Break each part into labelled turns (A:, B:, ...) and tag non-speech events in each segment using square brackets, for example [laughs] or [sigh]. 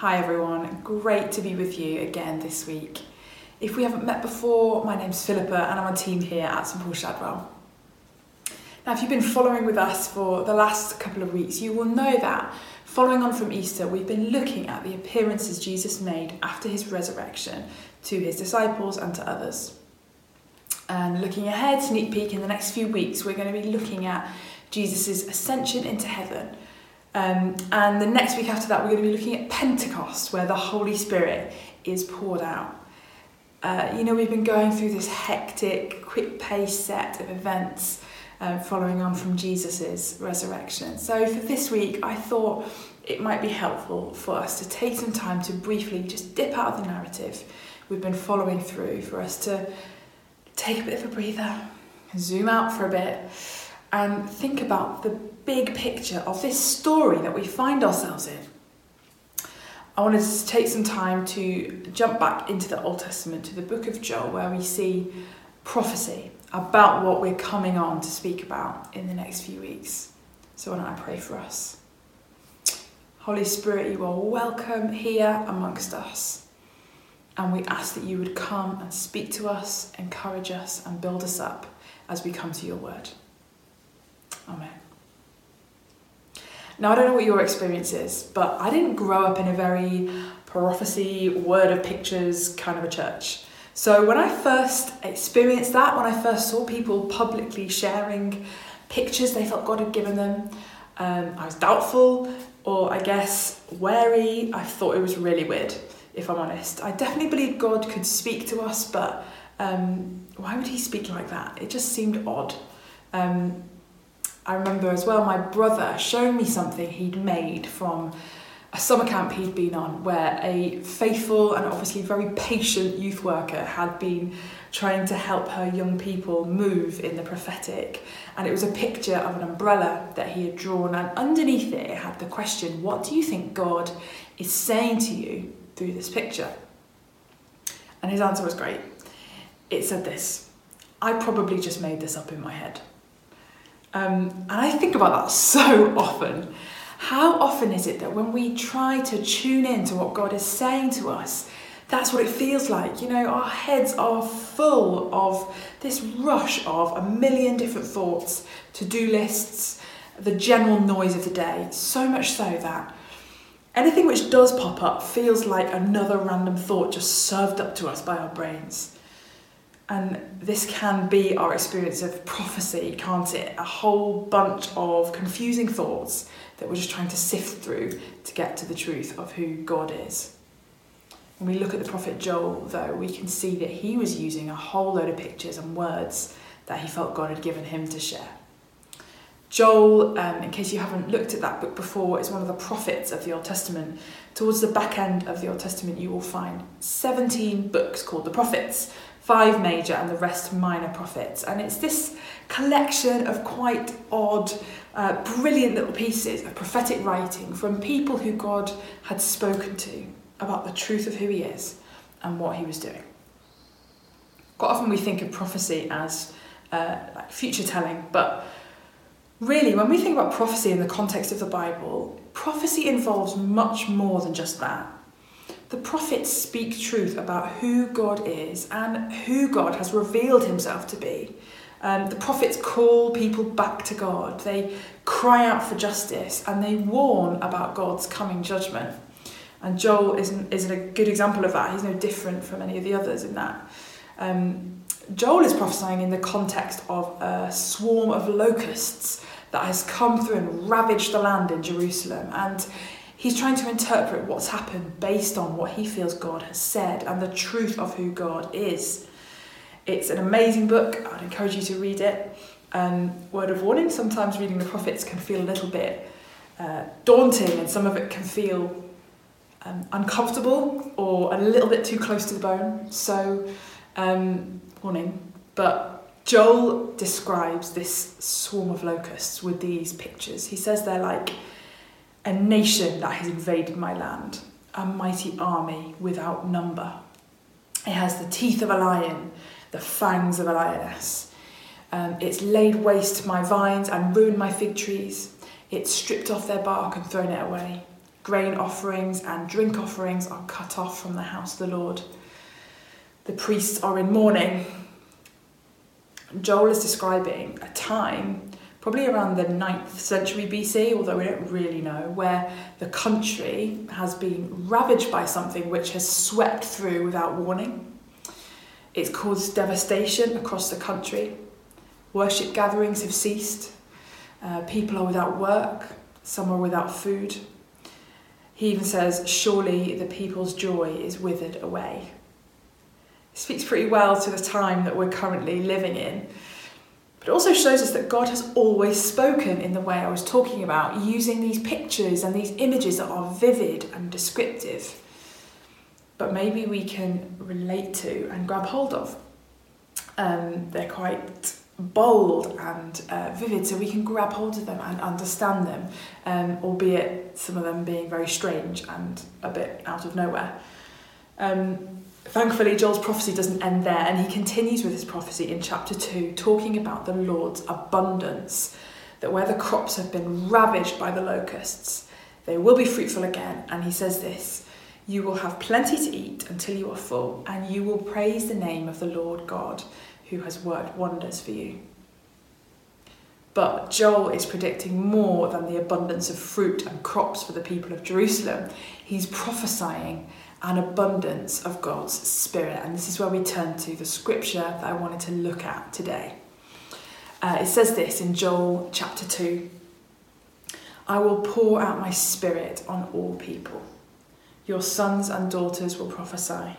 A: Hi everyone, great to be with you again this week. If we haven't met before, my name's Philippa and I'm on team here at St Paul Shadwell. Now, if you've been following with us for the last couple of weeks, you will know that following on from Easter, we've been looking at the appearances Jesus made after his resurrection to his disciples and to others. And looking ahead, sneak peek in the next few weeks, we're going to be looking at Jesus' ascension into heaven um, and the next week after that, we're going to be looking at Pentecost, where the Holy Spirit is poured out. Uh, you know, we've been going through this hectic, quick paced set of events uh, following on from Jesus' resurrection. So, for this week, I thought it might be helpful for us to take some time to briefly just dip out of the narrative we've been following through, for us to take a bit of a breather, zoom out for a bit, and think about the big picture of this story that we find ourselves in. I wanted to take some time to jump back into the Old Testament, to the book of Joel, where we see prophecy about what we're coming on to speak about in the next few weeks. So, why don't I pray for us? Holy Spirit, you are welcome here amongst us. And we ask that you would come and speak to us, encourage us, and build us up as we come to your word. Amen. Now, I don't know what your experience is, but I didn't grow up in a very prophecy, word of pictures kind of a church. So when I first experienced that, when I first saw people publicly sharing pictures they felt God had given them, um, I was doubtful or I guess wary. I thought it was really weird, if I'm honest. I definitely believed God could speak to us, but um, why would He speak like that? It just seemed odd. Um, I remember as well my brother showing me something he'd made from a summer camp he'd been on where a faithful and obviously very patient youth worker had been trying to help her young people move in the prophetic. And it was a picture of an umbrella that he had drawn, and underneath it, it had the question What do you think God is saying to you through this picture? And his answer was great. It said this I probably just made this up in my head. Um, and I think about that so [laughs] often. How often is it that when we try to tune in to what God is saying to us, that's what it feels like. You know, our heads are full of this rush of a million different thoughts, to do lists, the general noise of the day. So much so that anything which does pop up feels like another random thought just served up to us by our brains. And this can be our experience of prophecy, can't it? A whole bunch of confusing thoughts that we're just trying to sift through to get to the truth of who God is. When we look at the prophet Joel, though, we can see that he was using a whole load of pictures and words that he felt God had given him to share. Joel, um, in case you haven't looked at that book before, is one of the prophets of the Old Testament. Towards the back end of the Old Testament, you will find 17 books called the prophets, five major and the rest minor prophets. And it's this collection of quite odd, uh, brilliant little pieces of prophetic writing from people who God had spoken to about the truth of who He is and what He was doing. Quite often we think of prophecy as uh, like future telling, but really, when we think about prophecy in the context of the Bible, prophecy involves much more than just that. The prophets speak truth about who God is and who God has revealed himself to be. Um, the prophets call people back to God, they cry out for justice, and they warn about God's coming judgment. And Joel isn't, isn't a good example of that. He's no different from any of the others in that. Um, Joel is prophesying in the context of a swarm of locusts that has come through and ravaged the land in Jerusalem. And He's trying to interpret what's happened based on what he feels God has said and the truth of who God is. It's an amazing book. I'd encourage you to read it. Um, word of warning sometimes reading the prophets can feel a little bit uh, daunting and some of it can feel um, uncomfortable or a little bit too close to the bone. So, um, warning. But Joel describes this swarm of locusts with these pictures. He says they're like a nation that has invaded my land, a mighty army without number. It has the teeth of a lion, the fangs of a lioness. Um, it's laid waste my vines and ruined my fig trees. It's stripped off their bark and thrown it away. Grain offerings and drink offerings are cut off from the house of the Lord. The priests are in mourning. Joel is describing a time, probably around the 9th century BC, although we don't really know, where the country has been ravaged by something which has swept through without warning. It's caused devastation across the country. Worship gatherings have ceased. Uh, people are without work. Some are without food. He even says, Surely the people's joy is withered away. It speaks pretty well to the time that we're currently living in. But it also shows us that God has always spoken in the way I was talking about, using these pictures and these images that are vivid and descriptive. But maybe we can relate to and grab hold of. Um, they're quite bold and uh, vivid, so we can grab hold of them and understand them, um, albeit some of them being very strange and a bit out of nowhere. Um, thankfully, Joel's prophecy doesn't end there, and he continues with his prophecy in chapter 2, talking about the Lord's abundance, that where the crops have been ravaged by the locusts, they will be fruitful again. And he says this You will have plenty to eat until you are full, and you will praise the name of the Lord God who has worked wonders for you. But Joel is predicting more than the abundance of fruit and crops for the people of Jerusalem. He's prophesying an abundance of God's Spirit. And this is where we turn to the scripture that I wanted to look at today. Uh, it says this in Joel chapter 2 I will pour out my Spirit on all people. Your sons and daughters will prophesy.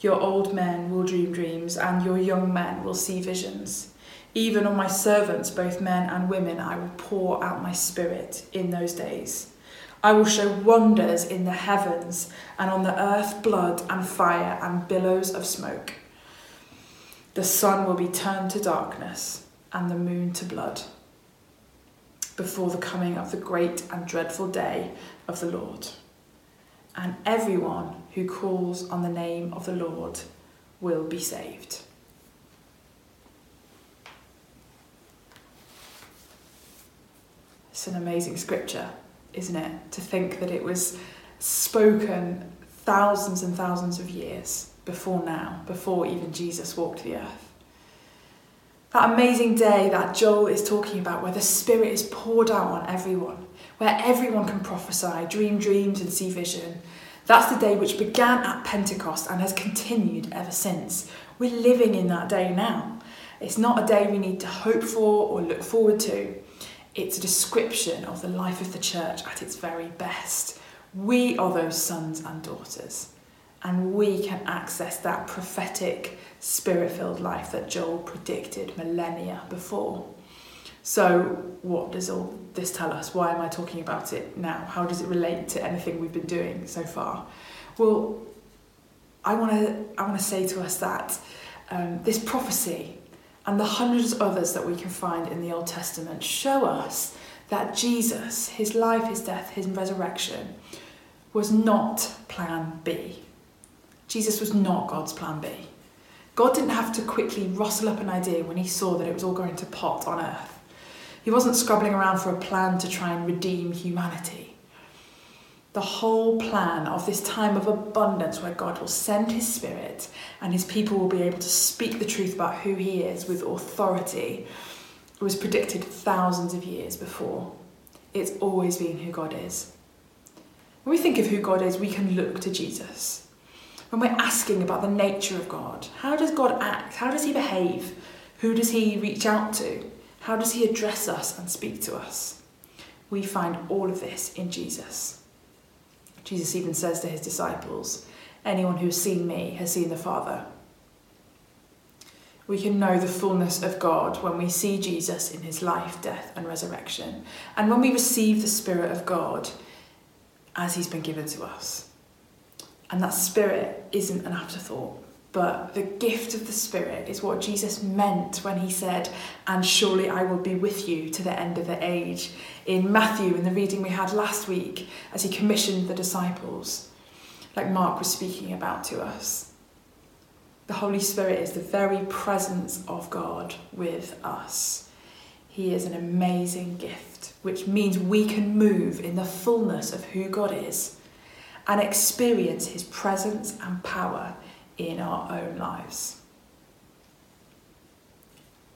A: Your old men will dream dreams, and your young men will see visions. Even on my servants, both men and women, I will pour out my spirit in those days. I will show wonders in the heavens, and on the earth blood and fire and billows of smoke. The sun will be turned to darkness, and the moon to blood, before the coming of the great and dreadful day of the Lord and everyone who calls on the name of the Lord will be saved. It's an amazing scripture, isn't it? To think that it was spoken thousands and thousands of years before now, before even Jesus walked the earth. That amazing day that Joel is talking about, where the Spirit is poured out on everyone, where everyone can prophesy, dream dreams, and see vision. That's the day which began at Pentecost and has continued ever since. We're living in that day now. It's not a day we need to hope for or look forward to. It's a description of the life of the church at its very best. We are those sons and daughters, and we can access that prophetic, spirit filled life that Joel predicted millennia before. So, what does all this tell us? Why am I talking about it now? How does it relate to anything we've been doing so far? Well, I want to I want to say to us that um, this prophecy and the hundreds of others that we can find in the Old Testament show us that Jesus, his life, his death, his resurrection, was not plan B. Jesus was not God's plan B. God didn't have to quickly rustle up an idea when he saw that it was all going to pot on earth. He wasn't scrabbling around for a plan to try and redeem humanity. The whole plan of this time of abundance where God will send his spirit and his people will be able to speak the truth about who he is with authority was predicted thousands of years before. It's always been who God is. When we think of who God is, we can look to Jesus. When we're asking about the nature of God, how does God act? How does he behave? Who does he reach out to? How does he address us and speak to us? We find all of this in Jesus. Jesus even says to his disciples, Anyone who has seen me has seen the Father. We can know the fullness of God when we see Jesus in his life, death, and resurrection, and when we receive the Spirit of God as he's been given to us. And that Spirit isn't an afterthought. But the gift of the Spirit is what Jesus meant when he said, And surely I will be with you to the end of the age. In Matthew, in the reading we had last week, as he commissioned the disciples, like Mark was speaking about to us. The Holy Spirit is the very presence of God with us. He is an amazing gift which means we can move in the fullness of who God is and experience His presence and power in our own lives.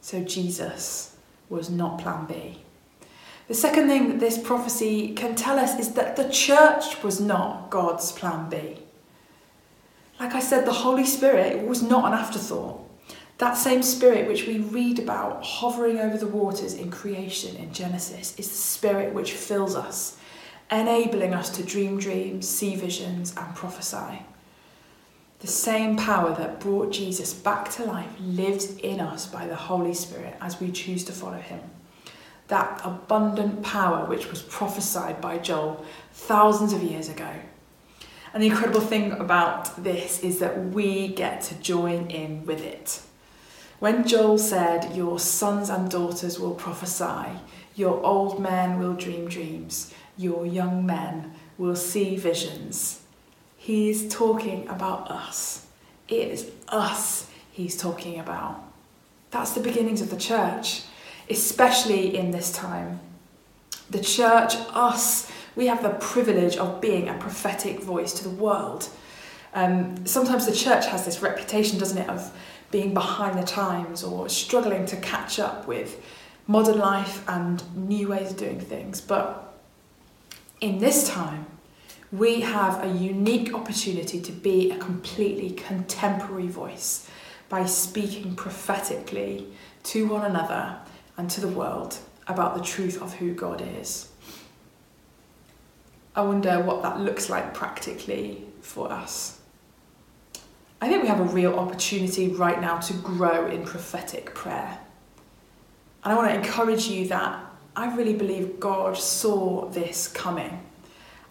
A: So, Jesus was not plan B. The second thing that this prophecy can tell us is that the church was not God's plan B. Like I said, the Holy Spirit was not an afterthought. That same spirit which we read about hovering over the waters in creation in Genesis is the spirit which fills us, enabling us to dream dreams, see visions, and prophesy. The same power that brought Jesus back to life lives in us by the Holy Spirit as we choose to follow him. That abundant power which was prophesied by Joel thousands of years ago. And the incredible thing about this is that we get to join in with it. When Joel said, Your sons and daughters will prophesy, your old men will dream dreams, your young men will see visions, he's talking about us. It is us he's talking about. That's the beginnings of the church, especially in this time. The church, us, we have the privilege of being a prophetic voice to the world. Um, sometimes the church has this reputation, doesn't it, of being behind the times or struggling to catch up with modern life and new ways of doing things. But in this time, we have a unique opportunity to be a completely contemporary voice by speaking prophetically to one another and to the world about the truth of who God is. I wonder what that looks like practically for us. I think we have a real opportunity right now to grow in prophetic prayer. And I want to encourage you that I really believe God saw this coming.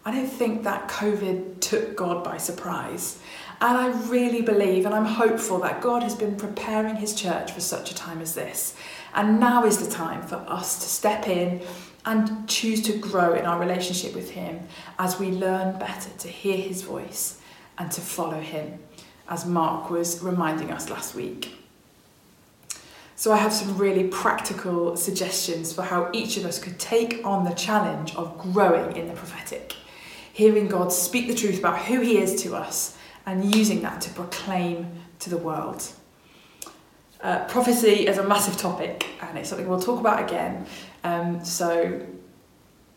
A: I don't think that COVID took God by surprise. And I really believe and I'm hopeful that God has been preparing his church for such a time as this. And now is the time for us to step in and choose to grow in our relationship with him as we learn better to hear his voice and to follow him as Mark was reminding us last week. So, I have some really practical suggestions for how each of us could take on the challenge of growing in the prophetic, hearing God speak the truth about who He is to us and using that to proclaim to the world. Uh, prophecy is a massive topic and it's something we'll talk about again. Um, so,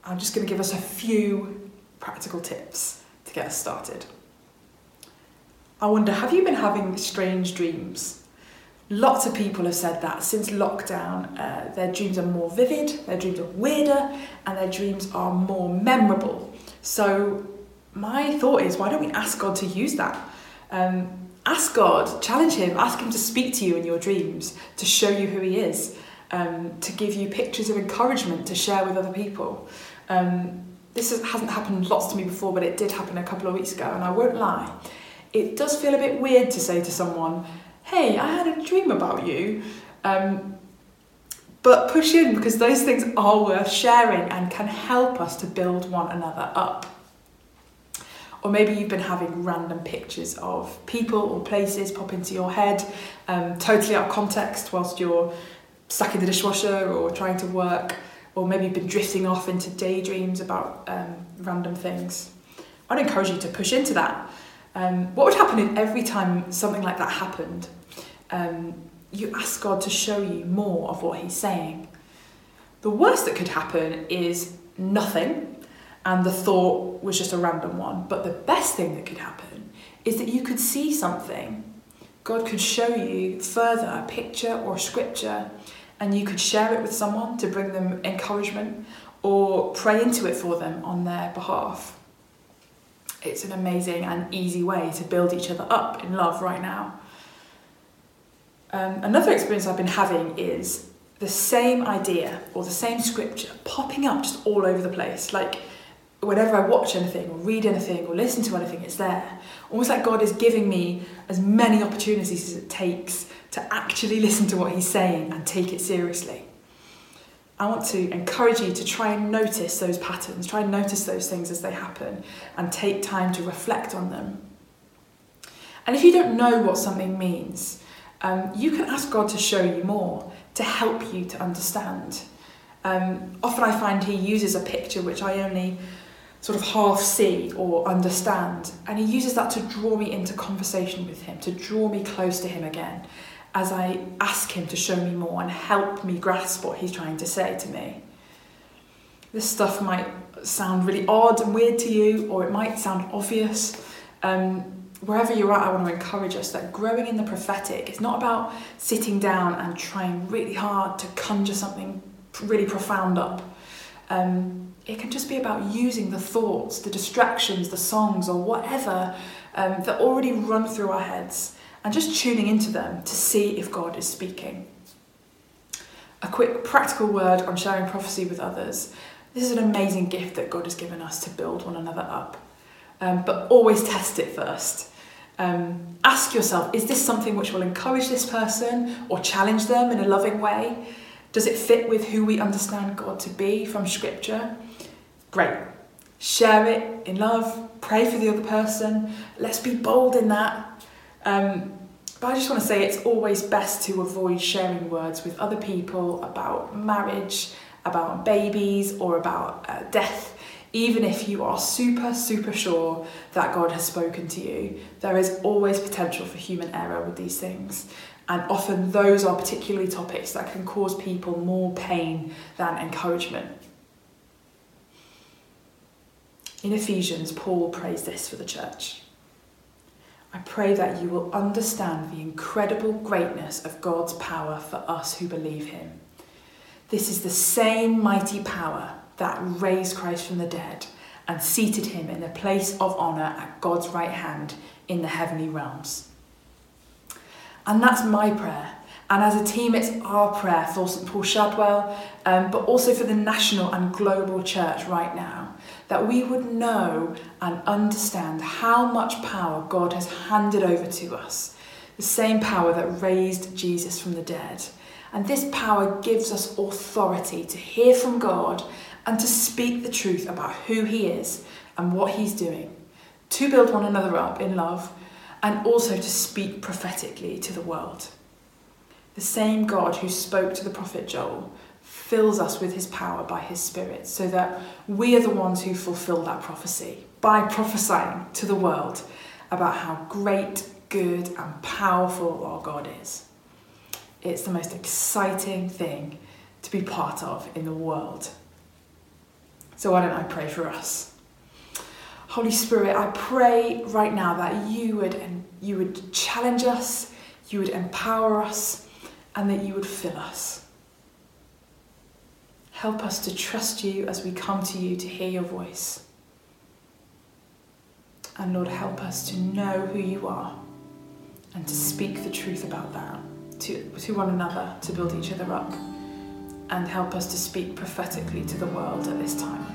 A: I'm just going to give us a few practical tips to get us started. I wonder, have you been having strange dreams? Lots of people have said that since lockdown, uh, their dreams are more vivid, their dreams are weirder, and their dreams are more memorable. So, my thought is, why don't we ask God to use that? Um, ask God, challenge Him, ask Him to speak to you in your dreams, to show you who He is, um, to give you pictures of encouragement to share with other people. Um, this hasn't happened lots to me before, but it did happen a couple of weeks ago, and I won't lie it does feel a bit weird to say to someone, hey, I had a dream about you. Um, but push in because those things are worth sharing and can help us to build one another up. Or maybe you've been having random pictures of people or places pop into your head, um, totally out of context, whilst you're stuck in the dishwasher or trying to work. Or maybe you've been drifting off into daydreams about um, random things. I'd encourage you to push into that um, what would happen if every time something like that happened, um, you ask God to show you more of what He's saying? The worst that could happen is nothing, and the thought was just a random one. But the best thing that could happen is that you could see something. God could show you further a picture or scripture, and you could share it with someone to bring them encouragement or pray into it for them on their behalf it's an amazing and easy way to build each other up in love right now. Um, another experience I've been having is the same idea or the same scripture popping up just all over the place. Like whenever I watch anything or read anything or listen to anything, it's there. Almost like God is giving me as many opportunities as it takes to actually listen to what He's saying and take it seriously. I want to encourage you to try and notice those patterns, try and notice those things as they happen, and take time to reflect on them. And if you don't know what something means, um, you can ask God to show you more, to help you to understand. Um, often I find he uses a picture which I only sort of half see or understand, and he uses that to draw me into conversation with him, to draw me close to him again, as I ask him to show me more and help me grasp what he's trying to say to me. This stuff might sound really odd and weird to you, or it might sound obvious. Um, wherever you're at, I want to encourage us that growing in the prophetic is not about sitting down and trying really hard to conjure something really profound up. Um, it can just be about using the thoughts, the distractions, the songs, or whatever um, that already run through our heads and just tuning into them to see if God is speaking. A quick practical word on sharing prophecy with others. This is an amazing gift that God has given us to build one another up. Um, but always test it first. Um, ask yourself is this something which will encourage this person or challenge them in a loving way? Does it fit with who we understand God to be from Scripture? Great. Share it in love, pray for the other person. Let's be bold in that. Um, but I just want to say it's always best to avoid sharing words with other people about marriage, about babies, or about uh, death. Even if you are super, super sure that God has spoken to you, there is always potential for human error with these things. And often those are particularly topics that can cause people more pain than encouragement. In Ephesians, Paul prays this for the church. I pray that you will understand the incredible greatness of God's power for us who believe him. This is the same mighty power that raised Christ from the dead and seated him in the place of honour at God's right hand in the heavenly realms. And that's my prayer. And as a team, it's our prayer for St Paul Shadwell, um, but also for the national and global church right now, that we would know and understand how much power God has handed over to us, the same power that raised Jesus from the dead. And this power gives us authority to hear from God and to speak the truth about who He is and what He's doing, to build one another up in love and also to speak prophetically to the world. The same God who spoke to the prophet Joel fills us with his power by his spirit so that we are the ones who fulfill that prophecy by prophesying to the world about how great, good, and powerful our God is. It's the most exciting thing to be part of in the world. So, why don't I pray for us? Holy Spirit, I pray right now that you would and you would challenge us, you would empower us, and that you would fill us. Help us to trust you as we come to you to hear your voice. And Lord, help us to know who you are and to speak the truth about that to, to one another to build each other up. And help us to speak prophetically to the world at this time.